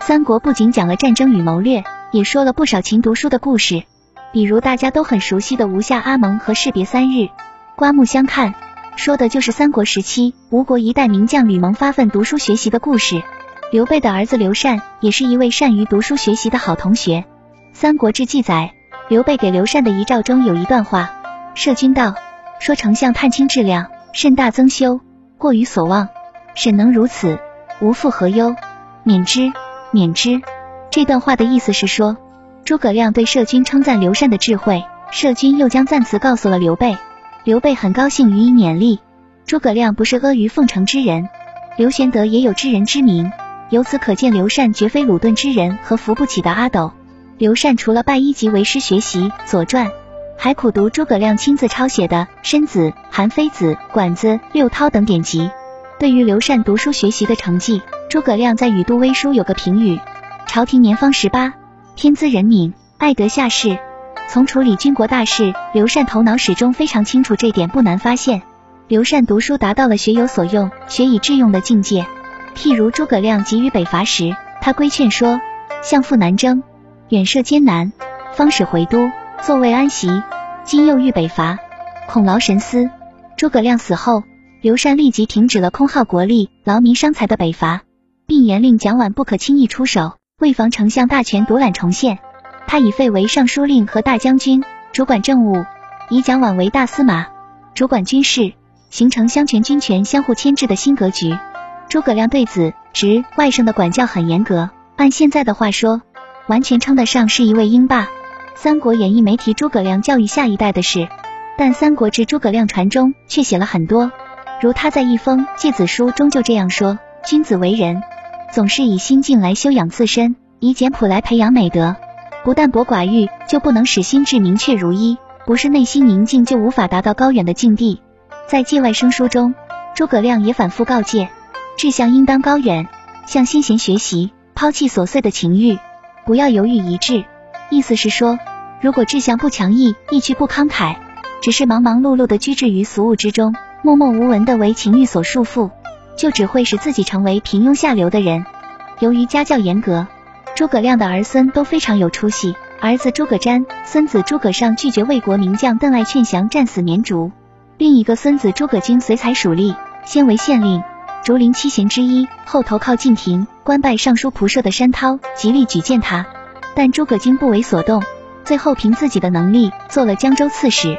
三国不仅讲了战争与谋略，也说了不少勤读书的故事，比如大家都很熟悉的吴下阿蒙和士别三日，刮目相看，说的就是三国时期吴国一代名将吕蒙发奋读书学习的故事。刘备的儿子刘禅也是一位善于读书学习的好同学。《三国志》记载，刘备给刘禅的遗诏中有一段话：“摄君道，说丞相探清质量，甚大增修，过于所望。沈能如此，无复何忧？免之。”免之。这段话的意思是说，诸葛亮对社军称赞刘禅的智慧，社军又将赞词告诉了刘备，刘备很高兴予以勉励。诸葛亮不是阿谀奉承之人，刘玄德也有知人之明，由此可见刘禅绝非鲁钝之人和扶不起的阿斗。刘禅除了拜一级为师学习《左传》，还苦读诸葛亮亲自抄写的《申子》《韩非子》《管子》《六韬》等典籍。对于刘禅读书学习的成绩，诸葛亮在《宇都微书》有个评语：朝廷年方十八，天资人敏，爱德下士。从处理军国大事，刘禅头脑始终非常清楚，这点不难发现。刘禅读书达到了学有所用、学以致用的境界。譬如诸葛亮急于北伐时，他规劝说：相父南征，远涉艰难，方始回都，坐位安息。今又欲北伐，恐劳神思。诸葛亮死后，刘禅立即停止了空耗国力、劳民伤财的北伐。并严令蒋琬不可轻易出手，为防丞相大权独揽重现，他以费为尚书令和大将军，主管政务；以蒋琬为大司马，主管军事，形成相权军权相互牵制的新格局。诸葛亮对子侄外甥的管教很严格，按现在的话说，完全称得上是一位英霸。《三国演义》没提诸葛亮教育下一代的事，但《三国志·诸葛亮传》中却写了很多，如他在一封诫子书中就这样说：“君子为人。”总是以心境来修养自身，以简朴来培养美德。不但薄寡欲，就不能使心智明确如一。不是内心宁静，就无法达到高远的境地。在界外生书中，诸葛亮也反复告诫：志向应当高远，向先贤学习，抛弃琐碎的情欲，不要犹豫一致。意思是说，如果志向不强毅，意趣不慷慨，只是忙忙碌碌的居置于俗物之中，默默无闻的为情欲所束缚。就只会使自己成为平庸下流的人。由于家教严格，诸葛亮的儿孙都非常有出息。儿子诸葛瞻、孙子诸葛尚拒绝魏国名将邓艾劝降，战死绵竹；另一个孙子诸葛京随才属吏，先为县令，竹林七贤之一，后投靠晋廷，官拜尚书仆射的山涛极力举荐他，但诸葛京不为所动，最后凭自己的能力做了江州刺史。